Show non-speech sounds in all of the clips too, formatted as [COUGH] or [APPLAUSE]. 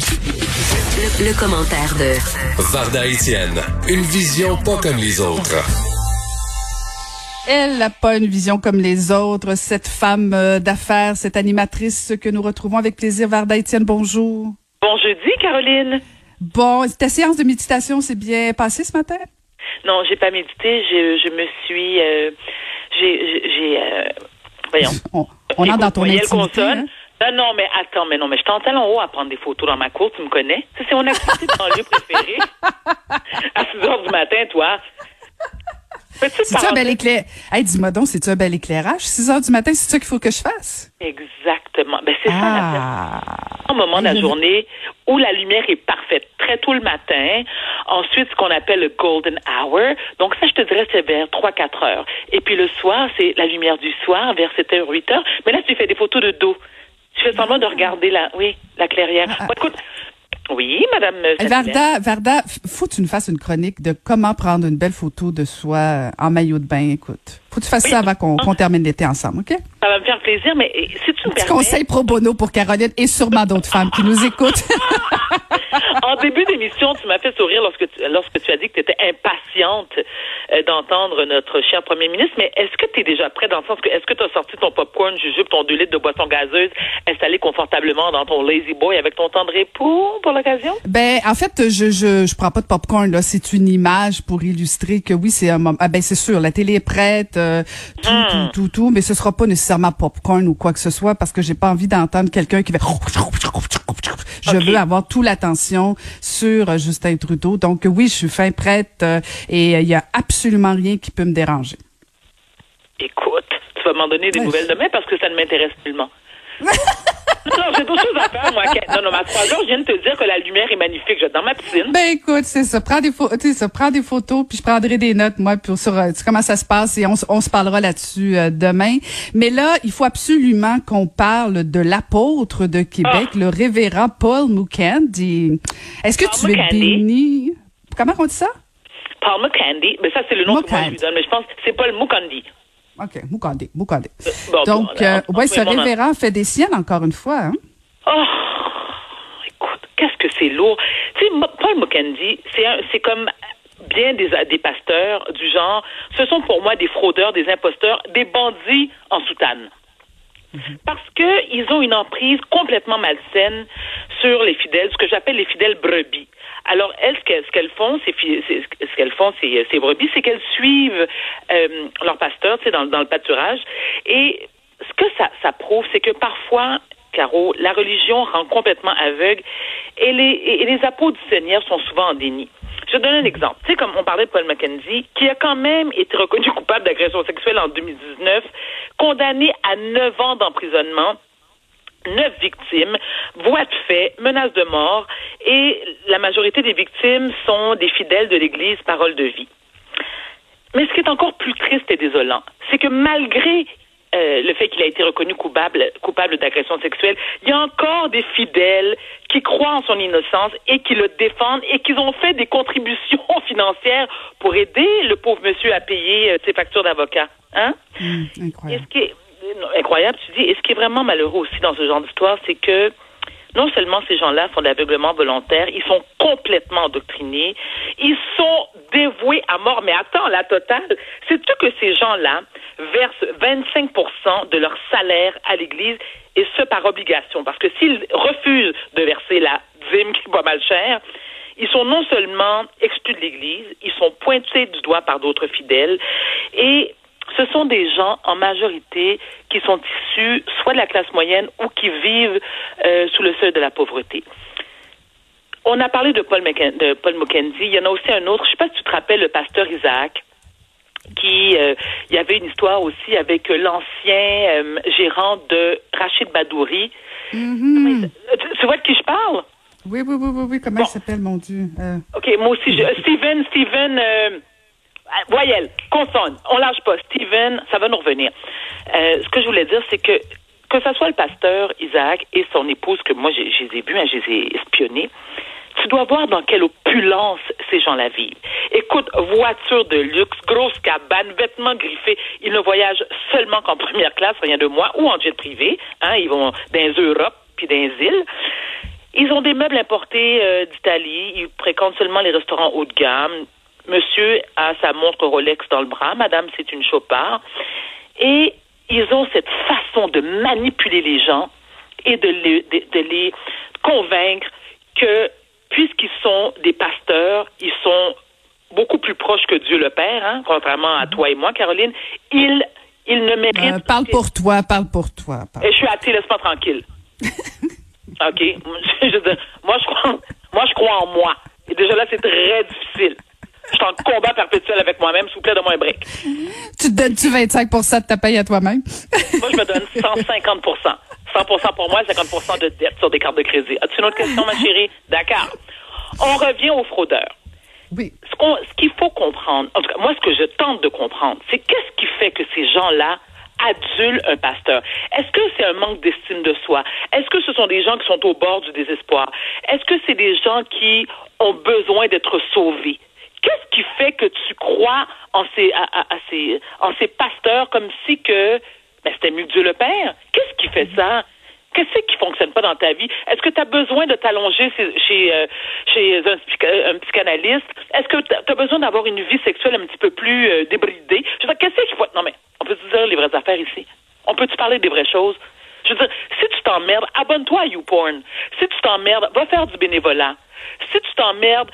Le, commentaire de Varda Etienne, une vision pas comme les autres. Elle n'a pas une vision comme les autres, cette femme euh, d'affaires, cette animatrice que nous retrouvons avec plaisir. Varda Etienne, bonjour. Bon jeudi, Caroline. Bon, ta séance de méditation s'est bien passée ce matin? Non, j'ai pas médité. Je, je me suis, euh, j'ai, euh, voyons. On, on entre dans ton intimité. Hein? Non, non, mais attends, mais non, mais je suis en talon haut à prendre des photos dans ma cour, tu me connais? C'est mon activité de lieu préféré. [LAUGHS] À 6 heures du matin, toi. C'est-tu un bel éclairage? Hey, dis-moi donc, c'est-tu un bel éclairage? 6 heures du matin, c'est ça qu'il faut que je fasse? Exactement. Ben, c'est ah. ça, un moment de la journée où la lumière est parfaite, très tôt le matin. Ensuite, ce qu'on appelle le golden hour. Donc, ça, je te dirais, c'est vers 3-4 heures. Et puis, le soir, c'est la lumière du soir, vers 7 heures, 8 heures. Mais là, tu fais des photos de dos. Tu fais semblant de regarder la, oui, la clairière. Ah, ah. écoute, oui, Madame. Varda, Varda, faut que tu nous fasses une chronique de comment prendre une belle photo de soi euh, en maillot de bain. Écoute, faut que tu fasses ça avant qu'on termine l'été ensemble, ok? Ça va me faire plaisir, mais si tu me Petit conseil pro bono pour Caroline et sûrement d'autres femmes qui nous écoutent. [LAUGHS] en début d'émission, tu m'as fait sourire lorsque tu, lorsque tu as dit que tu étais impatiente euh, d'entendre notre cher premier ministre. Mais est-ce que tu es déjà prêt dans le sens que est-ce que tu as sorti ton popcorn, jujube, ton 2 litres de boisson gazeuse installé confortablement dans ton lazy boy avec ton tendre époux pour l'occasion? Ben, en fait, je, je, je prends pas de popcorn, là. C'est une image pour illustrer que oui, c'est un moment. Ah, ben, c'est sûr, la télé est prête, euh, tout, tout, hmm. tout, tout, mais ce sera pas nécessairement popcorn ou quoi que ce soit parce que j'ai pas envie d'entendre quelqu'un qui va je veux avoir toute l'attention sur euh, Justin Trudeau. Donc oui, je suis fin prête euh, et il y a absolument rien qui peut me déranger. Écoute, tu vas m'en donner des nouvelles demain parce que ça ne m'intéresse tellement. Non, j'ai d'autres choses à faire, moi. Non, non, ma trois je viens de te dire que la lumière est magnifique. Je dans ma piscine. Ben, écoute, c'est ça. Prends des photos, ça, prends des photos, puis je prendrai des notes, moi, pour sur euh, comment ça se passe et on, on se parlera là-dessus euh, demain. Mais là, il faut absolument qu'on parle de l'apôtre de Québec, ah. le révérend Paul Mukendi. Est-ce que tu es béni? Comment on dit ça? Paul Mukendi. Mais ça, c'est le nom que moi je lui donne. Mais je pense que c'est Paul Mukendi. OK, Moukandé. Euh, Donc, euh, ouais, ce révérend fait des siennes encore une fois. Hein? Oh, écoute, qu'est-ce que c'est lourd. Tu sais, Paul Mukendi, c'est comme bien des, des pasteurs du genre, ce sont pour moi des fraudeurs, des imposteurs, des bandits en soutane. Mhm. Parce qu'ils ont une emprise complètement malsaine sur les fidèles, ce que j'appelle les fidèles brebis. Alors, elles, ce qu'elles font, c'est ce qu'elles font, ces, ces brebis, c'est qu'elles suivent euh, leur pasteur, tu sais, dans, dans le pâturage. Et ce que ça, ça prouve, c'est que parfois, Caro, la religion rend complètement aveugle et les, et les apôtres du Seigneur sont souvent en déni. Je te donne un exemple. Tu sais, comme on parlait de Paul McKenzie, qui a quand même été reconnu coupable d'agression sexuelle en 2019, condamné à neuf ans d'emprisonnement neuf victimes, voix de fait, menaces de mort, et la majorité des victimes sont des fidèles de l'Église Parole de vie. Mais ce qui est encore plus triste et désolant, c'est que malgré euh, le fait qu'il a été reconnu coupable, coupable d'agression sexuelle, il y a encore des fidèles qui croient en son innocence et qui le défendent et qui ont fait des contributions [LAUGHS] financières pour aider le pauvre monsieur à payer euh, ses factures d'avocat. Hein? Mmh, incroyable incroyable, tu dis. Et ce qui est vraiment malheureux aussi dans ce genre d'histoire, c'est que non seulement ces gens-là font de l'aveuglement volontaire, ils sont complètement endoctrinés, ils sont dévoués à mort. Mais attends, la totale, c'est-tu que ces gens-là versent 25 de leur salaire à l'Église et ce par obligation? Parce que s'ils refusent de verser la dîme qui va mal cher, ils sont non seulement exclus de l'Église, ils sont pointés du doigt par d'autres fidèles et ce sont des gens en majorité qui sont issus soit de la classe moyenne ou qui vivent euh, sous le seuil de la pauvreté. On a parlé de Paul, de Paul Il y en a aussi un autre. Je ne sais pas si tu te rappelles le pasteur Isaac qui euh, il y avait une histoire aussi avec l'ancien euh, gérant de Rachid Badouri. Mm-hmm. tu, vois de qui je parle? Oui, oui, oui, oui, Comment il s'appelle, mon Dieu? OK, moi aussi, je, Steven, Steven, ah, voyelle, consonne, on lâche pas. Steven, ça va nous revenir. Euh, ce que je voulais dire, c'est que que ce soit le pasteur Isaac et son épouse, que moi, je, les ai vus, hein, je les ai espionnés, tu dois voir dans quelle opulence ces gens-là vivent. Écoute, voiture de luxe, grosse cabane, vêtements griffés. Ils ne voyagent seulement qu'en première classe, rien de moi, ou en jet privé. Hein, ils vont dans Europe puis dans les îles. Ils ont des meubles importés euh, d'Italie. Ils fréquentent seulement les restaurants haut de gamme. Monsieur a sa montre Rolex dans le bras. Madame, c'est une chopard. Et ils ont cette façon de manipuler les gens et de les, de, de les convaincre que puisqu'ils sont des pasteurs, ils sont beaucoup plus proches que Dieu le Père, hein, contrairement à toi et moi, Caroline, ils, ils ne méritent... Euh, parle pour toi, parle pour toi. Parle. Et je suis athée, laisse-moi tranquille. [LAUGHS] OK. [LAUGHS] Je moi, je crois, moi, je crois en moi. Et déjà là, c'est très difficile. Je suis en combat perpétuel avec moi-même. S'il vous plaît, donne-moi un break. Tu te donnes-tu 25 de ta paye à toi-même? Moi, je me donne 150 100 pour moi, 50% de dette sur des cartes de crédit. As-tu une autre question, ma chérie? D'accord. On revient aux fraudeurs. Oui. Ce qu'on- ce qu'il faut comprendre, en tout cas, moi, ce que je tente de comprendre, c'est qu'est-ce qui fait que ces gens-là adulent un pasteur? Est-ce que c'est un manque d'estime de soi? Est-ce que ce sont des gens qui sont au bord du désespoir? Est-ce que c'est des gens qui ont besoin d'être sauvés? Qu'est-ce qui fait que tu crois en ces, à, ces, en ces pasteurs comme si que ben, c'était mieux que Dieu le Père? Qu'est-ce qui fait ça? Qu'est-ce qui fonctionne pas dans ta vie? Est-ce que tu as besoin de t'allonger chez, chez, euh, un psychanalyste? Est-ce que tu as besoin d'avoir une vie sexuelle un petit peu plus euh, débridée? Je veux dire, qu'est-ce qu'il faut... Non, mais on peut se dire les vraies affaires ici? On peut-tu parler des vraies choses? Je veux dire, si tu t'emmerdes, abonne-toi à YouPorn. Si tu t'emmerdes, va faire du bénévolat. Si tu t'emmerdes,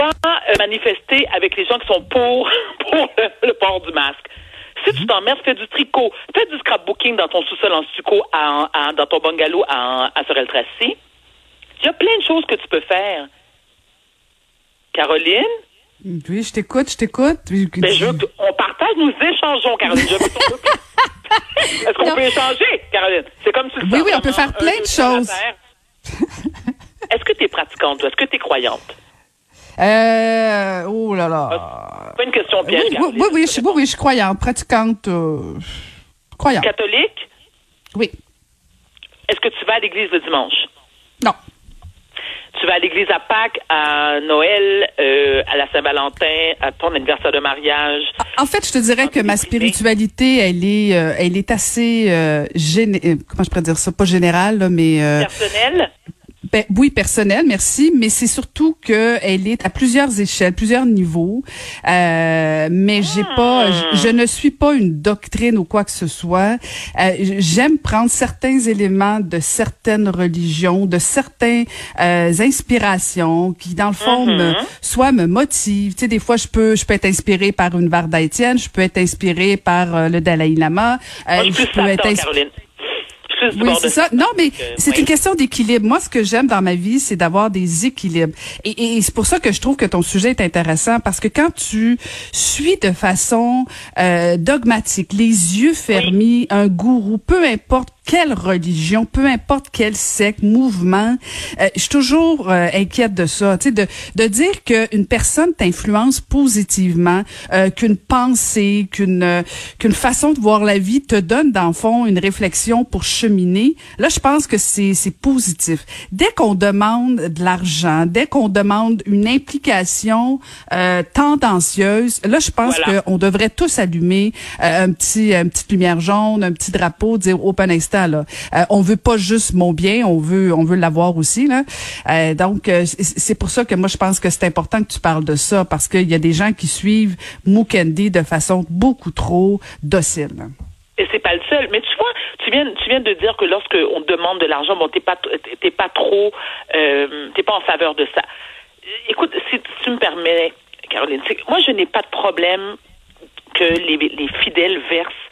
va euh, manifester avec les gens qui sont pour, [LAUGHS] pour le, le port du masque. Si tu t'emmerdes, fais du tricot. Fais du scrapbooking dans ton sous-sol en stucco, à- à- dans ton bungalow à, à Sorel-Tracy. Il y a plein de choses que tu peux faire. Caroline, Oui, je t'écoute, je t'écoute. ben, je veux qu'on partage, nous échangeons, Caroline. [LAUGHS] Est-ce qu'on peut échanger, Caroline? C'est comme si Oui, oui, on peut faire plein de choses. Est-ce que tu es pratiquante, toi? Est-ce que tu es croyante? Euh, oh là là. C'est pas une question Oui, piège, oui, Caroline. oui, oui, je, oui, oui, je suis croyante, pratiquante, euh, croyante. Catholique? Oui. Est-ce que tu vas à l'église le dimanche? Non. Tu vas à l'église à Pâques, à Noël, euh, à la Saint-Valentin, à ton anniversaire de mariage? En fait, je te dirais que ma spiritualité, elle est, euh, elle est assez euh, comment je pourrais dire ça, pas générale, là, mais euh, Personnel? Ben, oui, personnelle, merci, mais c'est surtout que elle est à plusieurs échelles, plusieurs niveaux. Euh, mais j'ai pas, je, je ne suis pas une doctrine ou quoi que ce soit. Euh, J'aime prendre certains éléments de certaines religions, de certaines euh, inspirations qui, dans le fond, me, soit me motivent. Tu sais, des fois, je peux, je peux être inspirée par une Varda Étienne, je peux être inspirée par euh, le Dalai Lama. euh, je peux être Caroline. Du oui, bord de ça. Non, mais Euh, c'est une question d'équilibre. Moi, ce que j'aime dans ma vie, c'est d'avoir des équilibres. Et, et c'est pour ça que je trouve que ton sujet est intéressant parce que quand tu suis de façon euh, dogmatique, les yeux fermés, un gourou, peu importe quelle religion, peu importe quel secte, mouvement, euh, je suis toujours euh, inquiète de ça. Tu sais, de, de dire qu'une personne t'influence positivement, euh, qu'une pensée, qu'une euh, qu'une façon de voir la vie te donne, dans le fond, une réflexion pour cheminer. Là, je pense que c'est c'est positif. Dès qu'on demande de l'argent, dès qu'on demande une implication euh, tendancieuse, là, je pense Voilà. qu'on devrait tous allumer euh, un petit, une petite lumière jaune, un petit drapeau, dire open instant. Là, Euh, on veut pas juste mon bien, on veut, on veut l'avoir aussi. Là, Euh, donc euh, c'est pour ça que moi je pense que c'est important que tu parles de ça parce qu'il y a des gens qui suivent Mukendi de façon beaucoup trop docile. Et c'est pas le seul. Mais tu vois, tu viens, tu viens de dire que lorsque on demande de l'argent, bon, t'es pas, t'es pas trop, t'es pas en faveur de ça. Écoute, si tu me permets, Caroline, moi, je n'ai pas de problème que les fidèles versent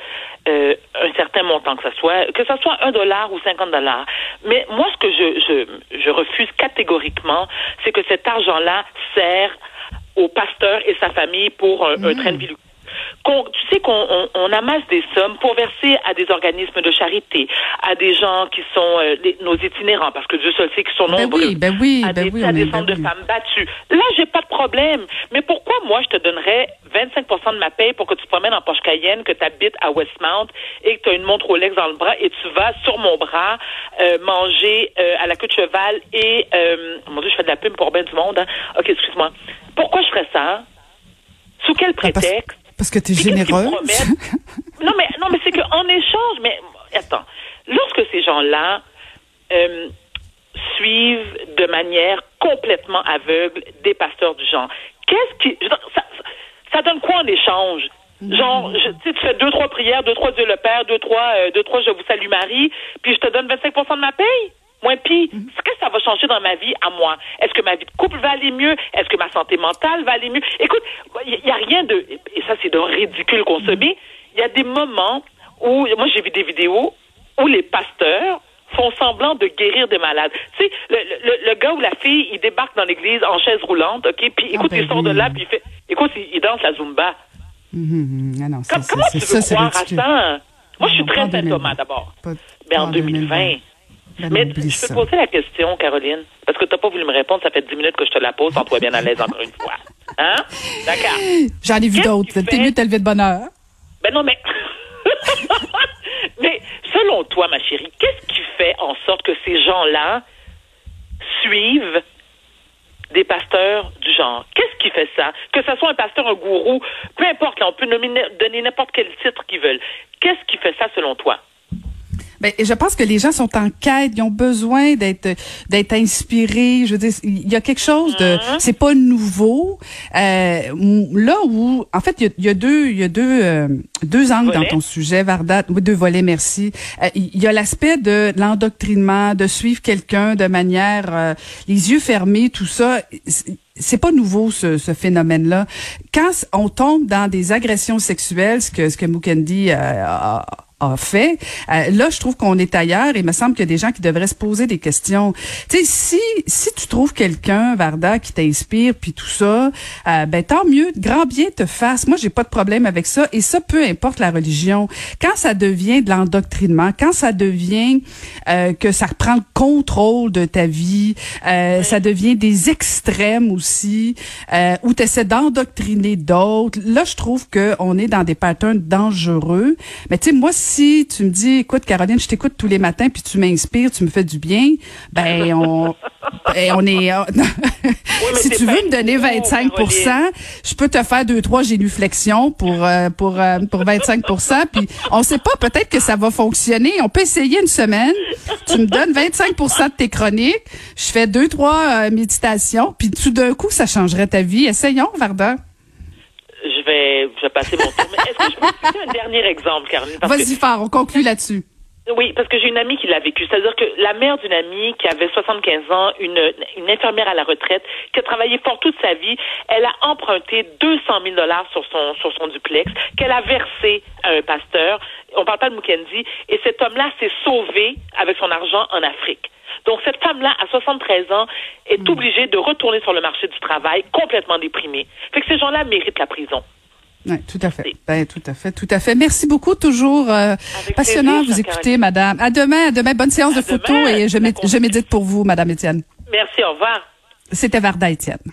euh, un certain montant, que ça soit que ça soit un dollar ou 50 dollars. Mais moi, ce que je, je, je refuse catégoriquement, c'est que cet argent-là sert au pasteur et sa famille pour un, un train de vie. Qu'on- tu sais qu'on on, on amasse des sommes pour verser à des organismes de charité, à des gens qui sont euh, les- nos itinérants, parce que Dieu seul sait qu'ils sont Ben nombreux, oui, ben oui, à ben des, oui, à on des est- centres ben de oui. femmes battues. Là, j'ai pas de problème. Mais pourquoi moi je te donnerais 25% de ma paye pour que tu te promènes en Porsche Cayenne, que tu habites à Westmount et que tu as une montre Rolex dans le bras et tu vas sur mon bras euh, manger euh, à la queue de cheval et mon Dieu, je fais de la pub pour bien du monde. Hein? Ok, excuse-moi. Pourquoi je ferais ça? Sous quel Ben, prétexte? Parce que tu es généreuse. non, mais, non, mais c'est qu'en échange, mais attends, lorsque ces gens-là euh, suivent de manière complètement aveugle des pasteurs du genre. Qu'est-ce qui... Ça, ça donne quoi en échange? Genre, je, tu fais deux, trois prières, deux, trois Dieu le Père, deux, trois, euh, deux, trois Je vous salue Marie, puis je te donne 25% de ma paye? Moins pis, mm qu'est-ce que ça va changer dans ma vie à moi? Est-ce que ma vie de couple va aller mieux? Est-ce que ma santé mentale va aller mieux? Écoute, il n'y a rien de... Et ça, c'est d'un ridicule consommé. Il y a des moments où... Moi, j'ai vu des vidéos où les pasteurs font semblant de guérir des malades. Tu sais, le, le, le, gars ou la fille, il débarque dans l'église en chaise roulante, OK? Puis écoute, ah, ben il sort de là, puis il fait... Écoute, il, danse la Zumba. Mm Ah non, comment tu veux croire à ça? Moi, je suis très Thomas, d'abord. Mais en 2020... Ben mais je peux poser la question, Caroline, parce que tu n'as pas voulu me répondre, ça fait 10 minutes que je te la pose, sans toi bien à l'aise encore une fois. Hein? D'accord. J'en ai vu d'autres. T'es mieux t'élever de bonheur. Ben non, mais. [LAUGHS] mais selon toi, ma chérie, qu'est-ce qui fait en sorte que ces gens-là suivent des pasteurs du genre? Qu'est-ce qui fait ça? Que ce soit un pasteur, un gourou, peu importe, on peut donner n'importe quel titre qu'ils veulent. Qu'est-ce qui fait ça selon toi? Ben, je pense que les gens sont en quête, ils ont besoin d'être d'être inspirés. Je veux dire, il y a quelque chose de, mm-hmm. c'est pas nouveau. Euh, là où, en fait, il y a, deux, il y a deux euh, deux angles dans ton sujet, Varda. Oui, deux volets, merci. Euh, il y a l'aspect de l'endoctrinement, de suivre quelqu'un de manière euh, les yeux fermés, tout ça c'est pas nouveau ce, ce phénomène-là. Quand on tombe dans des agressions sexuelles, ce que ce que Mukendi a, a fait. Euh, là, je trouve qu'on est ailleurs et il me semble qu'il y a des gens qui devraient se poser des questions. Tu sais, si si tu trouves quelqu'un, Varda, qui t'inspire puis tout ça, euh, ben tant mieux, grand bien te fasse. Moi, j'ai pas de problème avec ça et ça peu importe la religion. Quand ça devient de l'endoctrinement, quand ça devient euh, que ça reprend le contrôle de ta vie, ça devient des extrêmes aussi où tu essaies d'endoctriner d'autres. Là, je trouve que on est dans des patterns dangereux. Mais tu sais moi si tu me dis, écoute, Caroline, je t'écoute tous les matins, puis tu m'inspires, tu me fais du bien, ben on, ben, on est. [LAUGHS] si tu veux me donner 25% je peux te faire deux trois génuflexions pour euh, pour euh, pour 25% Puis on sait pas, peut-être que ça va fonctionner. On peut essayer une semaine. Tu me donnes 25% de tes chroniques. Je fais deux trois euh, méditations, puis tout d'un coup, ça changerait ta vie. Essayons, Varda je vais, je vais passer mon tour. Mais est-ce que je peux citer un dernier exemple, Caroline? Vas-y, Phare, on conclut là-dessus. Oui, parce que j'ai une amie qui l'a vécu. C'est-à-dire que la mère d'une amie qui avait 75 ans, une, une infirmière à la retraite, qui a travaillé fort toute sa vie, elle a emprunté 200 000 dollars sur son, sur son duplex, qu'elle a versé à un pasteur. On parle pas de Mukendi. Et cet homme-là s'est sauvé avec son argent en Afrique. Donc, cette femme-là, à 73 ans, est hmm. obligée de retourner sur le marché du travail complètement déprimée. Fait que ces gens-là méritent la prison. Oui, tout à fait. Ben, tout à fait, tout à fait. Merci beaucoup, toujours euh, passionnant vous écouter, Madame. À demain, à demain. Bonne séance de photos et je, je médite pour vous, Madame Étienne. Merci, au revoir. C'était Varda Étienne.